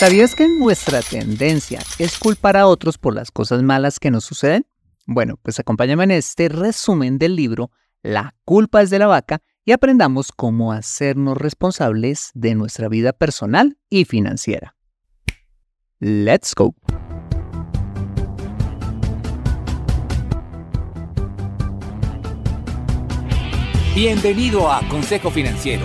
¿Sabías que nuestra tendencia es culpar a otros por las cosas malas que nos suceden? Bueno, pues acompáñame en este resumen del libro La culpa es de la vaca y aprendamos cómo hacernos responsables de nuestra vida personal y financiera. Let's go. Bienvenido a Consejo Financiero,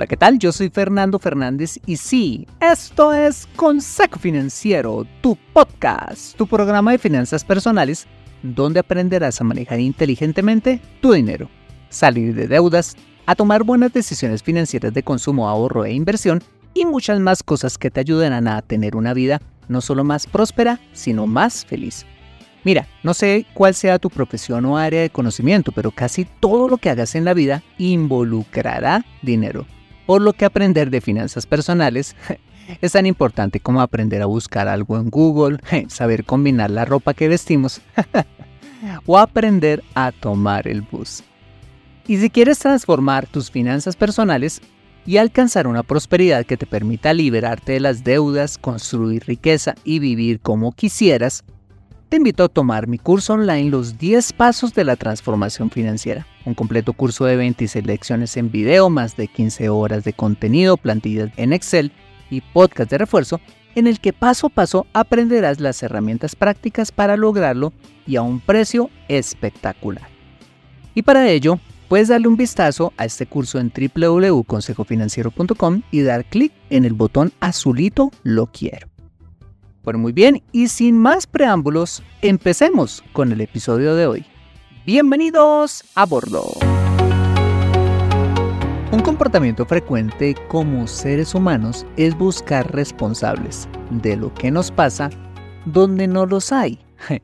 Hola, ¿qué tal? Yo soy Fernando Fernández y sí, esto es Consejo Financiero, tu podcast, tu programa de finanzas personales, donde aprenderás a manejar inteligentemente tu dinero, salir de deudas, a tomar buenas decisiones financieras de consumo, ahorro e inversión y muchas más cosas que te ayudarán a tener una vida no solo más próspera, sino más feliz. Mira, no sé cuál sea tu profesión o área de conocimiento, pero casi todo lo que hagas en la vida involucrará dinero. Por lo que aprender de finanzas personales es tan importante como aprender a buscar algo en Google, saber combinar la ropa que vestimos o aprender a tomar el bus. Y si quieres transformar tus finanzas personales y alcanzar una prosperidad que te permita liberarte de las deudas, construir riqueza y vivir como quisieras, te invito a tomar mi curso online Los 10 Pasos de la Transformación Financiera, un completo curso de 26 lecciones en video, más de 15 horas de contenido, plantillas en Excel y podcast de refuerzo, en el que paso a paso aprenderás las herramientas prácticas para lograrlo y a un precio espectacular. Y para ello, puedes darle un vistazo a este curso en www.consejofinanciero.com y dar clic en el botón azulito Lo quiero. Bueno, muy bien, y sin más preámbulos, empecemos con el episodio de hoy. Bienvenidos a bordo. Un comportamiento frecuente como seres humanos es buscar responsables de lo que nos pasa donde no los hay.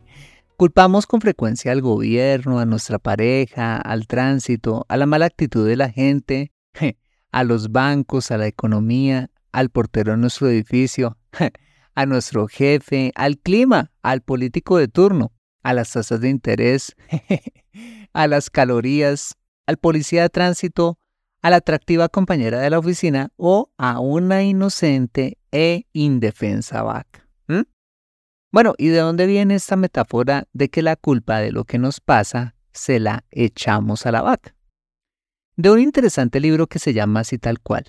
Culpamos con frecuencia al gobierno, a nuestra pareja, al tránsito, a la mala actitud de la gente, a los bancos, a la economía, al portero de nuestro edificio, a nuestro jefe, al clima, al político de turno, a las tasas de interés, a las calorías, al policía de tránsito, a la atractiva compañera de la oficina o a una inocente e indefensa vaca. Bueno, ¿y de dónde viene esta metáfora de que la culpa de lo que nos pasa se la echamos a la vaca? De un interesante libro que se llama así tal cual,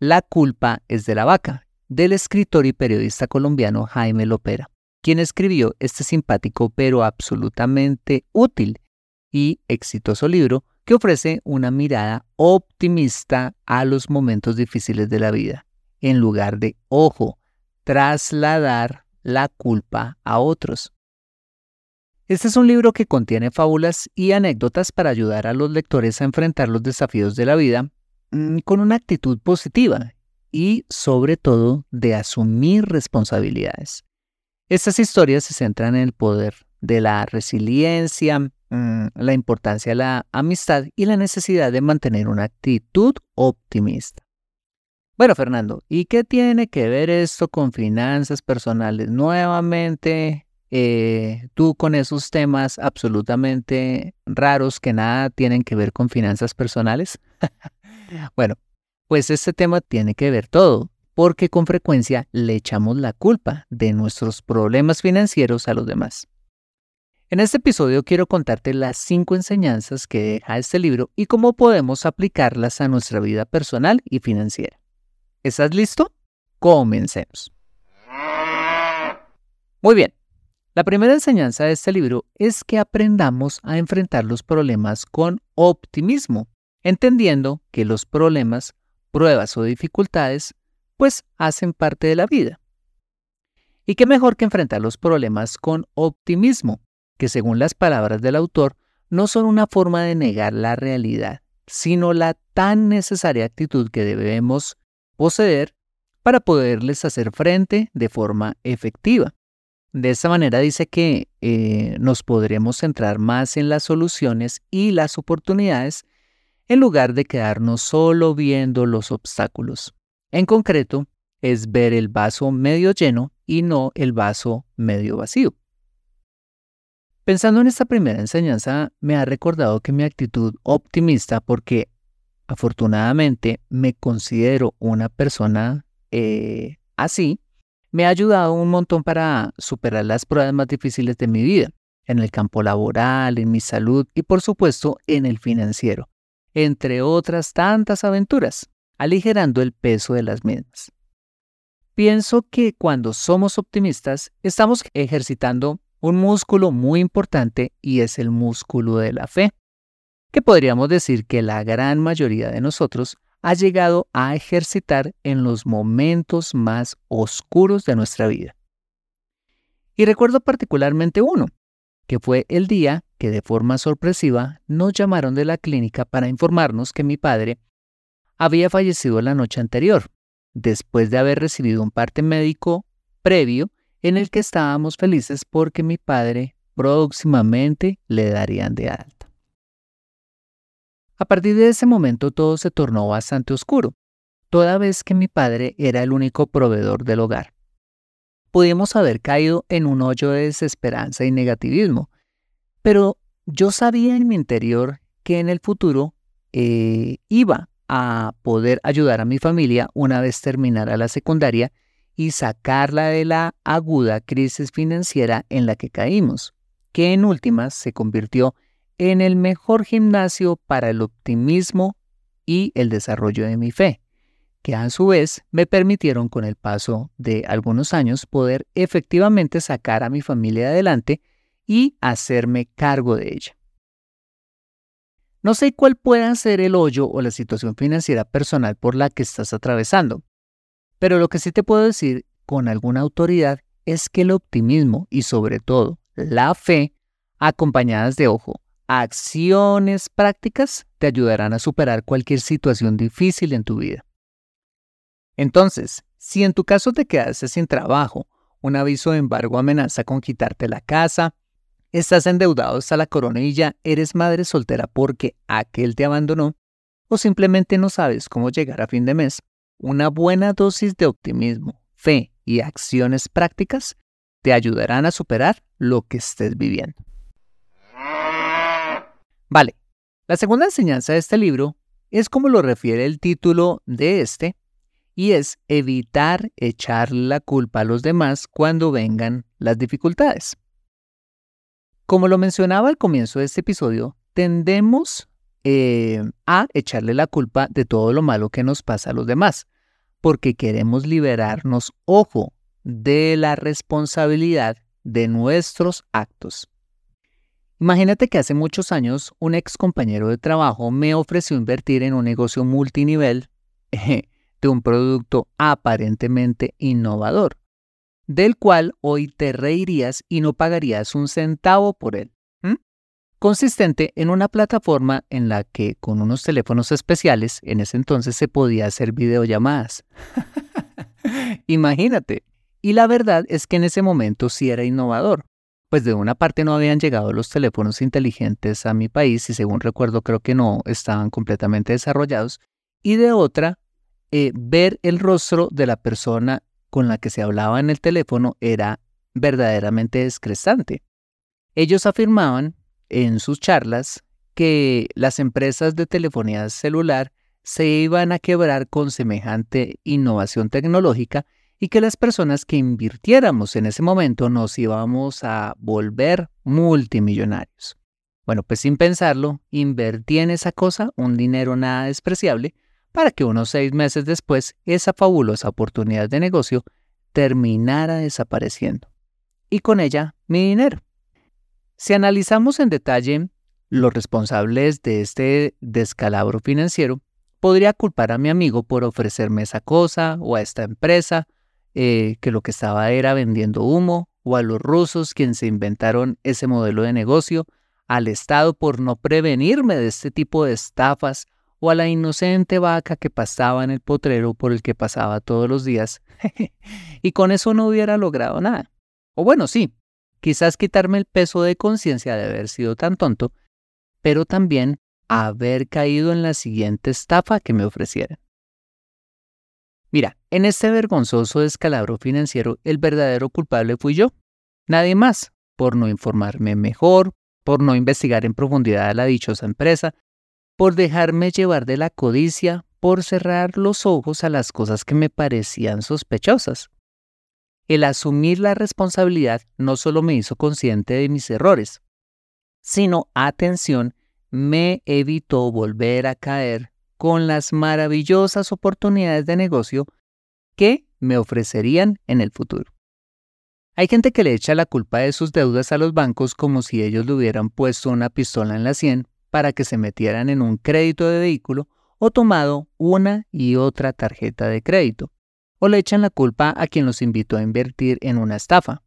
La culpa es de la vaca, del escritor y periodista colombiano Jaime Lopera, quien escribió este simpático pero absolutamente útil y exitoso libro que ofrece una mirada optimista a los momentos difíciles de la vida, en lugar de, ojo, trasladar la culpa a otros. Este es un libro que contiene fábulas y anécdotas para ayudar a los lectores a enfrentar los desafíos de la vida mm, con una actitud positiva y sobre todo de asumir responsabilidades. Estas historias se centran en el poder de la resiliencia, mm, la importancia de la amistad y la necesidad de mantener una actitud optimista. Bueno, Fernando, ¿y qué tiene que ver esto con finanzas personales? Nuevamente, eh, tú con esos temas absolutamente raros que nada tienen que ver con finanzas personales. bueno, pues este tema tiene que ver todo, porque con frecuencia le echamos la culpa de nuestros problemas financieros a los demás. En este episodio quiero contarte las cinco enseñanzas que deja este libro y cómo podemos aplicarlas a nuestra vida personal y financiera. ¿Estás listo? Comencemos. Muy bien. La primera enseñanza de este libro es que aprendamos a enfrentar los problemas con optimismo, entendiendo que los problemas pruebas o dificultades, pues hacen parte de la vida. Y qué mejor que enfrentar los problemas con optimismo, que según las palabras del autor, no son una forma de negar la realidad, sino la tan necesaria actitud que debemos poseer para poderles hacer frente de forma efectiva. De esta manera dice que eh, nos podremos centrar más en las soluciones y las oportunidades en lugar de quedarnos solo viendo los obstáculos. En concreto, es ver el vaso medio lleno y no el vaso medio vacío. Pensando en esta primera enseñanza, me ha recordado que mi actitud optimista, porque afortunadamente me considero una persona eh, así, me ha ayudado un montón para superar las pruebas más difíciles de mi vida, en el campo laboral, en mi salud y por supuesto en el financiero, entre otras tantas aventuras, aligerando el peso de las mismas. Pienso que cuando somos optimistas estamos ejercitando un músculo muy importante y es el músculo de la fe, que podríamos decir que la gran mayoría de nosotros ha llegado a ejercitar en los momentos más oscuros de nuestra vida. Y recuerdo particularmente uno, que fue el día que de forma sorpresiva nos llamaron de la clínica para informarnos que mi padre había fallecido la noche anterior, después de haber recibido un parte médico previo en el que estábamos felices porque mi padre próximamente le darían de alta. A partir de ese momento todo se tornó bastante oscuro, toda vez que mi padre era el único proveedor del hogar. Pudimos haber caído en un hoyo de desesperanza y negativismo, pero yo sabía en mi interior que en el futuro eh, iba a poder ayudar a mi familia una vez terminara la secundaria y sacarla de la aguda crisis financiera en la que caímos, que en últimas se convirtió en el mejor gimnasio para el optimismo y el desarrollo de mi fe, que a su vez me permitieron con el paso de algunos años poder efectivamente sacar a mi familia adelante y hacerme cargo de ella. No sé cuál pueda ser el hoyo o la situación financiera personal por la que estás atravesando, pero lo que sí te puedo decir con alguna autoridad es que el optimismo y sobre todo la fe, acompañadas de ojo, acciones prácticas, te ayudarán a superar cualquier situación difícil en tu vida. Entonces, si en tu caso te quedaste sin trabajo, un aviso de embargo amenaza con quitarte la casa, estás endeudado hasta la coronilla, eres madre soltera porque aquel te abandonó, o simplemente no sabes cómo llegar a fin de mes, una buena dosis de optimismo, fe y acciones prácticas te ayudarán a superar lo que estés viviendo. Vale, la segunda enseñanza de este libro es como lo refiere el título de este, y es evitar echar la culpa a los demás cuando vengan las dificultades. Como lo mencionaba al comienzo de este episodio, tendemos eh, a echarle la culpa de todo lo malo que nos pasa a los demás, porque queremos liberarnos, ojo, de la responsabilidad de nuestros actos. Imagínate que hace muchos años un ex compañero de trabajo me ofreció invertir en un negocio multinivel de un producto aparentemente innovador, del cual hoy te reirías y no pagarías un centavo por él consistente en una plataforma en la que con unos teléfonos especiales en ese entonces se podía hacer videollamadas. Imagínate. Y la verdad es que en ese momento sí era innovador, pues de una parte no habían llegado los teléfonos inteligentes a mi país y según recuerdo creo que no estaban completamente desarrollados, y de otra, eh, ver el rostro de la persona con la que se hablaba en el teléfono era verdaderamente descrestante. Ellos afirmaban en sus charlas que las empresas de telefonía celular se iban a quebrar con semejante innovación tecnológica y que las personas que invirtiéramos en ese momento nos íbamos a volver multimillonarios. Bueno, pues sin pensarlo, invertí en esa cosa un dinero nada despreciable para que unos seis meses después esa fabulosa oportunidad de negocio terminara desapareciendo. Y con ella mi dinero. Si analizamos en detalle los responsables de este descalabro financiero, podría culpar a mi amigo por ofrecerme esa cosa o a esta empresa eh, que lo que estaba era vendiendo humo, o a los rusos quienes se inventaron ese modelo de negocio, al Estado por no prevenirme de este tipo de estafas o a la inocente vaca que pasaba en el potrero por el que pasaba todos los días, y con eso no hubiera logrado nada. O bueno, sí, quizás quitarme el peso de conciencia de haber sido tan tonto, pero también haber caído en la siguiente estafa que me ofrecieran. Mira, en este vergonzoso descalabro financiero, el verdadero culpable fui yo, nadie más, por no informarme mejor, por no investigar en profundidad a la dichosa empresa, por dejarme llevar de la codicia, por cerrar los ojos a las cosas que me parecían sospechosas. El asumir la responsabilidad no solo me hizo consciente de mis errores, sino, atención, me evitó volver a caer con las maravillosas oportunidades de negocio que me ofrecerían en el futuro. Hay gente que le echa la culpa de sus deudas a los bancos como si ellos le hubieran puesto una pistola en la sien para que se metieran en un crédito de vehículo o tomado una y otra tarjeta de crédito. O le echan la culpa a quien los invitó a invertir en una estafa.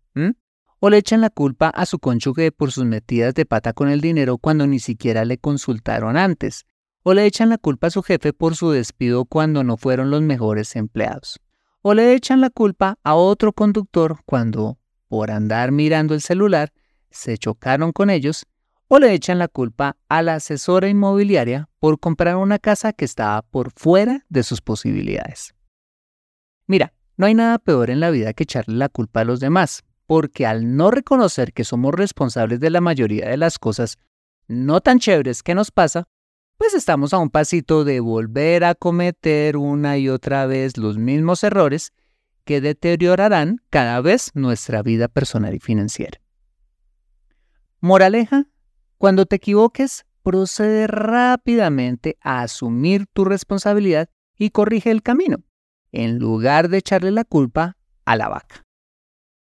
O le echan la culpa a su cónyuge por sus metidas de pata con el dinero cuando ni siquiera le consultaron antes. O le echan la culpa a su jefe por su despido cuando no fueron los mejores empleados. O le echan la culpa a otro conductor cuando por andar mirando el celular, se chocaron con ellos o le echan la culpa a la asesora inmobiliaria por comprar una casa que estaba por fuera de sus posibilidades. Mira, no hay nada peor en la vida que echarle la culpa a los demás, porque al no reconocer que somos responsables de la mayoría de las cosas no tan chéveres que nos pasa, pues estamos a un pasito de volver a cometer una y otra vez los mismos errores que deteriorarán cada vez nuestra vida personal y financiera. Moraleja, cuando te equivoques, procede rápidamente a asumir tu responsabilidad y corrige el camino, en lugar de echarle la culpa a la vaca.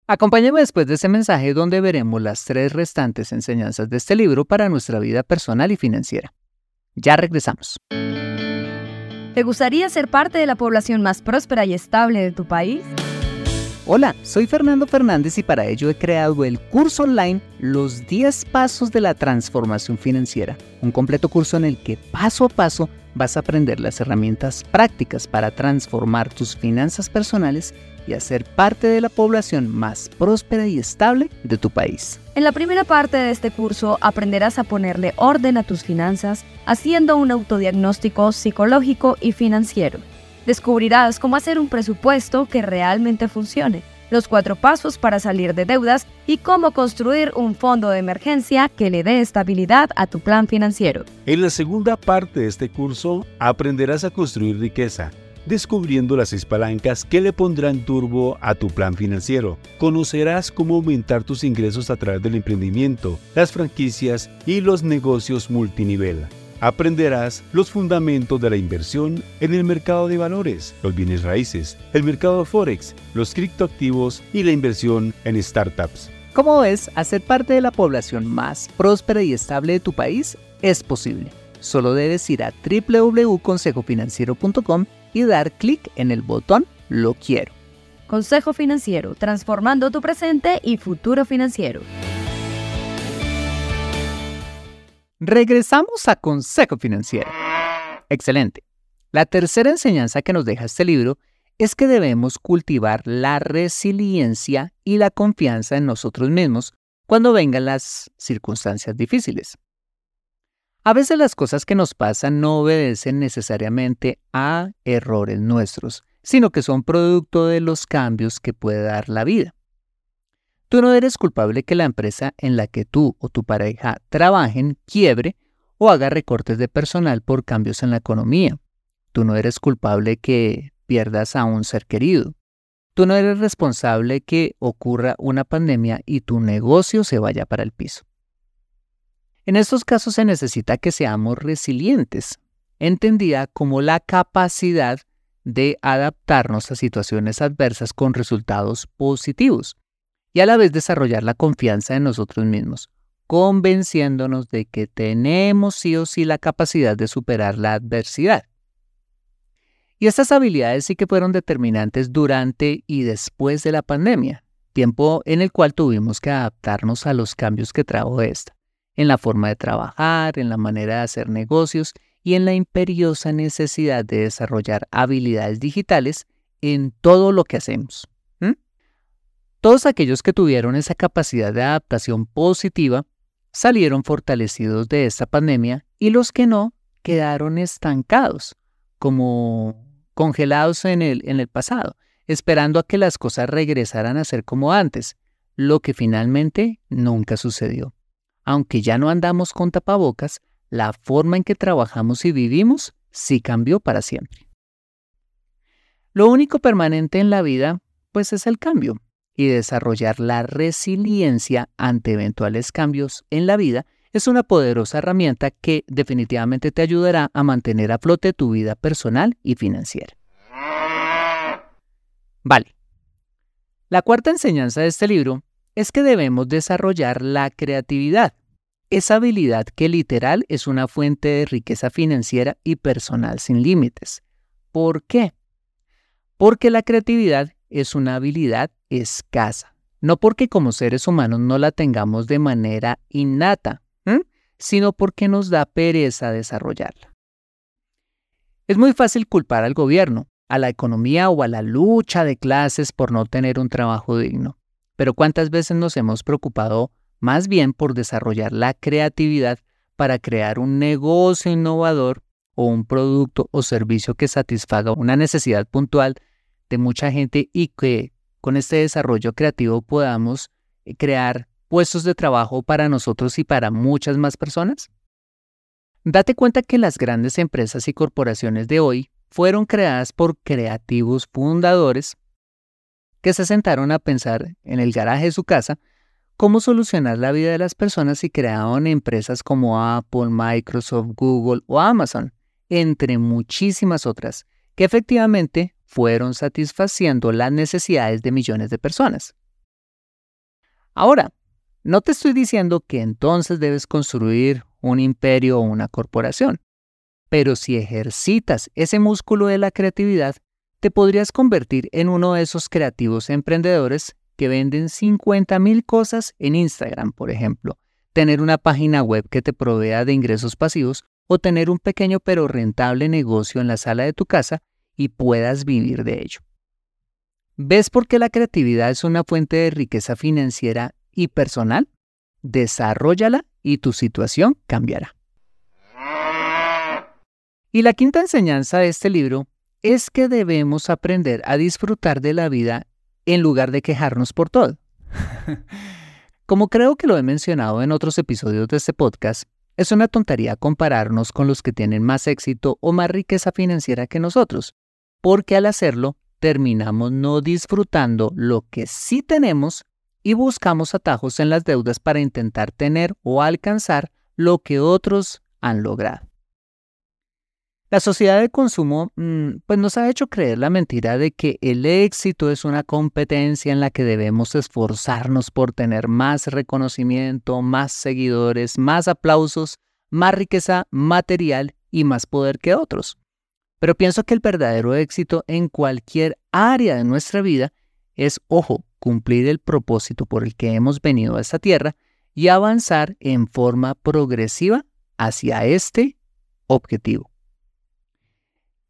Acompáñame después de ese mensaje donde veremos las tres restantes enseñanzas de este libro para nuestra vida personal y financiera. Ya regresamos. ¿Te gustaría ser parte de la población más próspera y estable de tu país? Hola, soy Fernando Fernández y para ello he creado el curso online Los 10 Pasos de la Transformación Financiera, un completo curso en el que paso a paso vas a aprender las herramientas prácticas para transformar tus finanzas personales y hacer parte de la población más próspera y estable de tu país. En la primera parte de este curso aprenderás a ponerle orden a tus finanzas haciendo un autodiagnóstico psicológico y financiero. Descubrirás cómo hacer un presupuesto que realmente funcione, los cuatro pasos para salir de deudas y cómo construir un fondo de emergencia que le dé estabilidad a tu plan financiero. En la segunda parte de este curso aprenderás a construir riqueza descubriendo las seis palancas que le pondrán turbo a tu plan financiero. Conocerás cómo aumentar tus ingresos a través del emprendimiento, las franquicias y los negocios multinivel. Aprenderás los fundamentos de la inversión en el mercado de valores, los bienes raíces, el mercado forex, los criptoactivos y la inversión en startups. Como ves, hacer parte de la población más próspera y estable de tu país es posible. Solo debes ir a www.consejofinanciero.com y dar clic en el botón Lo quiero. Consejo Financiero, transformando tu presente y futuro financiero. Regresamos a Consejo Financiero. Excelente. La tercera enseñanza que nos deja este libro es que debemos cultivar la resiliencia y la confianza en nosotros mismos cuando vengan las circunstancias difíciles. A veces las cosas que nos pasan no obedecen necesariamente a errores nuestros, sino que son producto de los cambios que puede dar la vida. Tú no eres culpable que la empresa en la que tú o tu pareja trabajen quiebre o haga recortes de personal por cambios en la economía. Tú no eres culpable que pierdas a un ser querido. Tú no eres responsable que ocurra una pandemia y tu negocio se vaya para el piso. En estos casos se necesita que seamos resilientes, entendida como la capacidad de adaptarnos a situaciones adversas con resultados positivos y a la vez desarrollar la confianza en nosotros mismos, convenciéndonos de que tenemos sí o sí la capacidad de superar la adversidad. Y estas habilidades sí que fueron determinantes durante y después de la pandemia, tiempo en el cual tuvimos que adaptarnos a los cambios que trajo esta en la forma de trabajar, en la manera de hacer negocios y en la imperiosa necesidad de desarrollar habilidades digitales en todo lo que hacemos. Todos aquellos que tuvieron esa capacidad de adaptación positiva salieron fortalecidos de esta pandemia y los que no quedaron estancados, como congelados en el, en el pasado, esperando a que las cosas regresaran a ser como antes, lo que finalmente nunca sucedió. Aunque ya no andamos con tapabocas, la forma en que trabajamos y vivimos sí cambió para siempre. Lo único permanente en la vida, pues es el cambio, y desarrollar la resiliencia ante eventuales cambios en la vida es una poderosa herramienta que definitivamente te ayudará a mantener a flote tu vida personal y financiera. Vale. La cuarta enseñanza de este libro es que debemos desarrollar la creatividad, esa habilidad que literal es una fuente de riqueza financiera y personal sin límites. ¿Por qué? Porque la creatividad es una habilidad escasa, no porque como seres humanos no la tengamos de manera innata, sino porque nos da pereza desarrollarla. Es muy fácil culpar al gobierno, a la economía o a la lucha de clases por no tener un trabajo digno. Pero ¿cuántas veces nos hemos preocupado más bien por desarrollar la creatividad para crear un negocio innovador o un producto o servicio que satisfaga una necesidad puntual de mucha gente y que con este desarrollo creativo podamos eh, crear puestos de trabajo para nosotros y para muchas más personas? Date cuenta que las grandes empresas y corporaciones de hoy fueron creadas por creativos fundadores que se sentaron a pensar en el garaje de su casa cómo solucionar la vida de las personas y crearon empresas como Apple, Microsoft, Google o Amazon, entre muchísimas otras, que efectivamente fueron satisfaciendo las necesidades de millones de personas. Ahora, no te estoy diciendo que entonces debes construir un imperio o una corporación, pero si ejercitas ese músculo de la creatividad, te podrías convertir en uno de esos creativos emprendedores que venden 50.000 cosas en Instagram, por ejemplo, tener una página web que te provea de ingresos pasivos o tener un pequeño pero rentable negocio en la sala de tu casa y puedas vivir de ello. ¿Ves por qué la creatividad es una fuente de riqueza financiera y personal, desarrollala y tu situación cambiará. Y la quinta enseñanza de este libro es que debemos aprender a disfrutar de la vida en lugar de quejarnos por todo. Como creo que lo he mencionado en otros episodios de este podcast, es una tontería compararnos con los que tienen más éxito o más riqueza financiera que nosotros, porque al hacerlo terminamos no disfrutando lo que sí tenemos y buscamos atajos en las deudas para intentar tener o alcanzar lo que otros han logrado. La sociedad de consumo mm, pues nos ha hecho creer la mentira de que el éxito es una competencia en la que debemos esforzarnos por tener más reconocimiento, más seguidores, más aplausos, más riqueza material y más poder que otros. Pero pienso que el verdadero éxito en cualquier área de nuestra vida es, ojo, cumplir el propósito por el que hemos venido a esta tierra y avanzar en forma progresiva hacia este objetivo.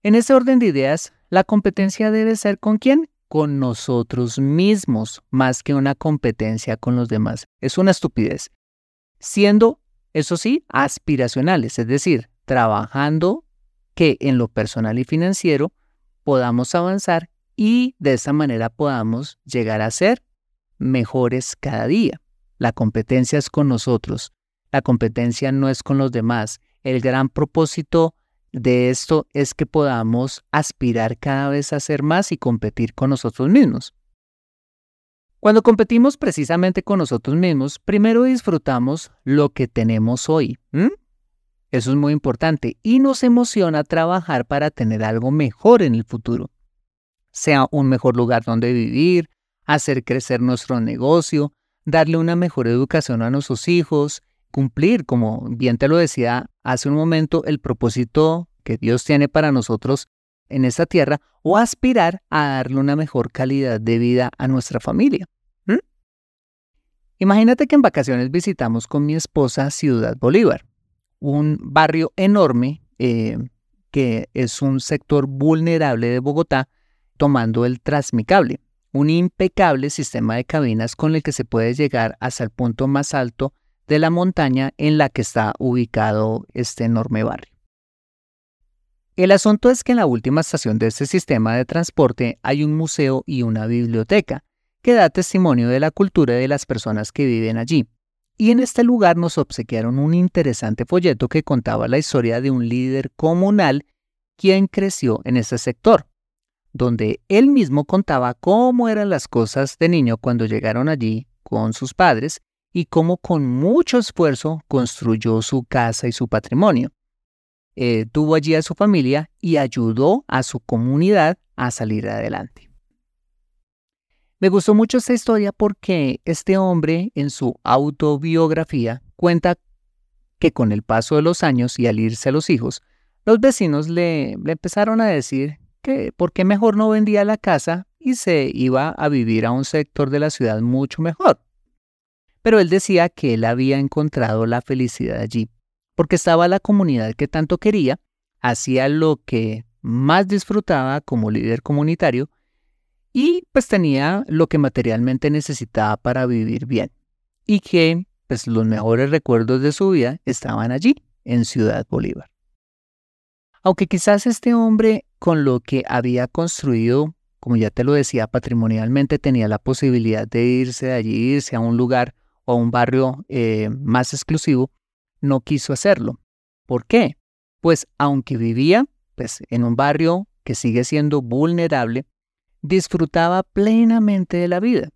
En ese orden de ideas, la competencia debe ser con quién? Con nosotros mismos, más que una competencia con los demás. Es una estupidez. Siendo, eso sí, aspiracionales, es decir, trabajando que en lo personal y financiero podamos avanzar y de esa manera podamos llegar a ser mejores cada día. La competencia es con nosotros, la competencia no es con los demás. El gran propósito de esto es que podamos aspirar cada vez a ser más y competir con nosotros mismos. Cuando competimos precisamente con nosotros mismos, primero disfrutamos lo que tenemos hoy. Eso es muy importante y nos emociona trabajar para tener algo mejor en el futuro sea un mejor lugar donde vivir, hacer crecer nuestro negocio, darle una mejor educación a nuestros hijos, cumplir, como bien te lo decía hace un momento, el propósito que Dios tiene para nosotros en esta tierra o aspirar a darle una mejor calidad de vida a nuestra familia. Imagínate que en vacaciones visitamos con mi esposa Ciudad Bolívar, un barrio enorme eh, que es un sector vulnerable de Bogotá, tomando el Transmicable, un impecable sistema de cabinas con el que se puede llegar hasta el punto más alto de la montaña en la que está ubicado este enorme barrio. El asunto es que en la última estación de este sistema de transporte hay un museo y una biblioteca que da testimonio de la cultura de las personas que viven allí. Y en este lugar nos obsequiaron un interesante folleto que contaba la historia de un líder comunal quien creció en ese sector, donde él mismo contaba cómo eran las cosas de niño cuando llegaron allí con sus padres y cómo con mucho esfuerzo construyó su casa y su patrimonio. Eh, tuvo allí a su familia y ayudó a su comunidad a salir adelante. Me gustó mucho esta historia porque este hombre en su autobiografía cuenta que con el paso de los años y al irse los hijos, los vecinos le, le empezaron a decir que por qué mejor no vendía la casa y se iba a vivir a un sector de la ciudad mucho mejor. Pero él decía que él había encontrado la felicidad allí, porque estaba la comunidad que tanto quería, hacía lo que más disfrutaba como líder comunitario y pues tenía lo que materialmente necesitaba para vivir bien y que pues los mejores recuerdos de su vida estaban allí, en Ciudad Bolívar. Aunque quizás este hombre con lo que había construido, como ya te lo decía, patrimonialmente tenía la posibilidad de irse de allí, irse a un lugar o a un barrio eh, más exclusivo, no quiso hacerlo. ¿Por qué? Pues aunque vivía pues, en un barrio que sigue siendo vulnerable, disfrutaba plenamente de la vida.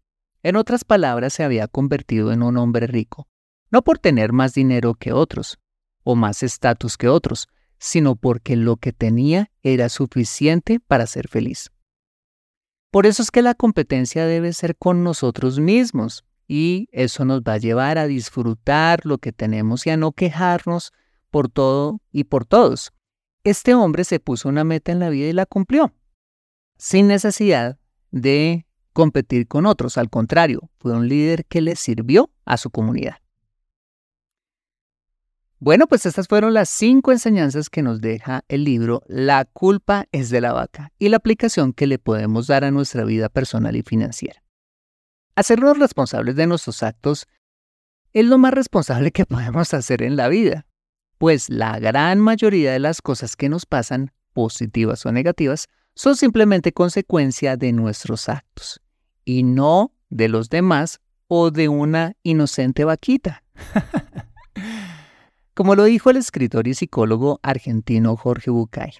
En otras palabras, se había convertido en un hombre rico, no por tener más dinero que otros, o más estatus que otros, sino porque lo que tenía era suficiente para ser feliz. Por eso es que la competencia debe ser con nosotros mismos y eso nos va a llevar a disfrutar lo que tenemos y a no quejarnos por todo y por todos. Este hombre se puso una meta en la vida y la cumplió, sin necesidad de competir con otros. Al contrario, fue un líder que le sirvió a su comunidad. Bueno, pues estas fueron las cinco enseñanzas que nos deja el libro La culpa es de la vaca y la aplicación que le podemos dar a nuestra vida personal y financiera. Hacernos responsables de nuestros actos es lo más responsable que podemos hacer en la vida, pues la gran mayoría de las cosas que nos pasan, positivas o negativas, son simplemente consecuencia de nuestros actos y no de los demás o de una inocente vaquita. Como lo dijo el escritor y psicólogo argentino Jorge Bucay,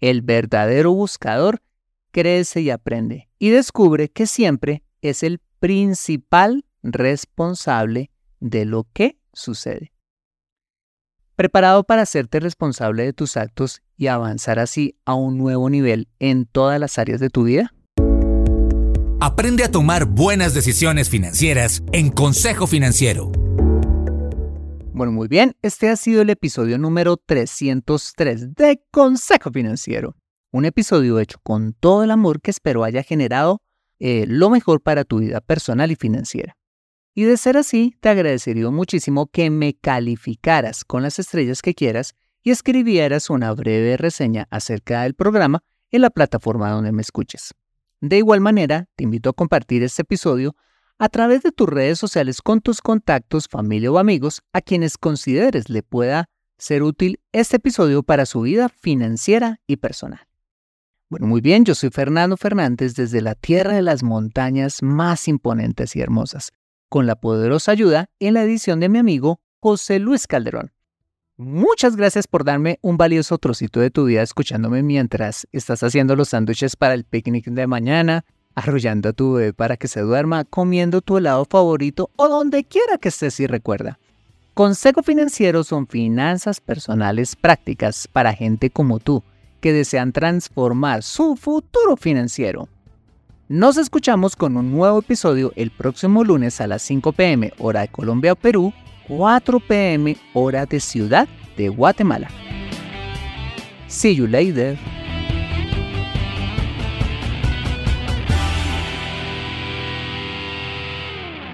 el verdadero buscador crece y aprende y descubre que siempre es el principal responsable de lo que sucede. ¿Preparado para hacerte responsable de tus actos y avanzar así a un nuevo nivel en todas las áreas de tu vida? Aprende a tomar buenas decisiones financieras en Consejo Financiero bueno, muy bien, este ha sido el episodio número 303 de Consejo Financiero. Un episodio hecho con todo el amor que espero haya generado eh, lo mejor para tu vida personal y financiera. Y de ser así, te agradecería muchísimo que me calificaras con las estrellas que quieras y escribieras una breve reseña acerca del programa en la plataforma donde me escuches. De igual manera, te invito a compartir este episodio a través de tus redes sociales con tus contactos, familia o amigos a quienes consideres le pueda ser útil este episodio para su vida financiera y personal. Bueno, muy bien, yo soy Fernando Fernández desde la tierra de las montañas más imponentes y hermosas, con la poderosa ayuda en la edición de mi amigo José Luis Calderón. Muchas gracias por darme un valioso trocito de tu vida escuchándome mientras estás haciendo los sándwiches para el picnic de mañana, arrullando a tu bebé para que se duerma, comiendo tu helado favorito o donde quiera que estés y recuerda. Consejo Financiero son finanzas personales prácticas para gente como tú que desean transformar su futuro financiero. Nos escuchamos con un nuevo episodio el próximo lunes a las 5 pm hora de Colombia o Perú, 4 pm hora de Ciudad de Guatemala. See you later.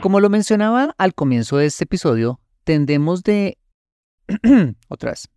Como lo mencionaba al comienzo de este episodio, tendemos de... otra vez.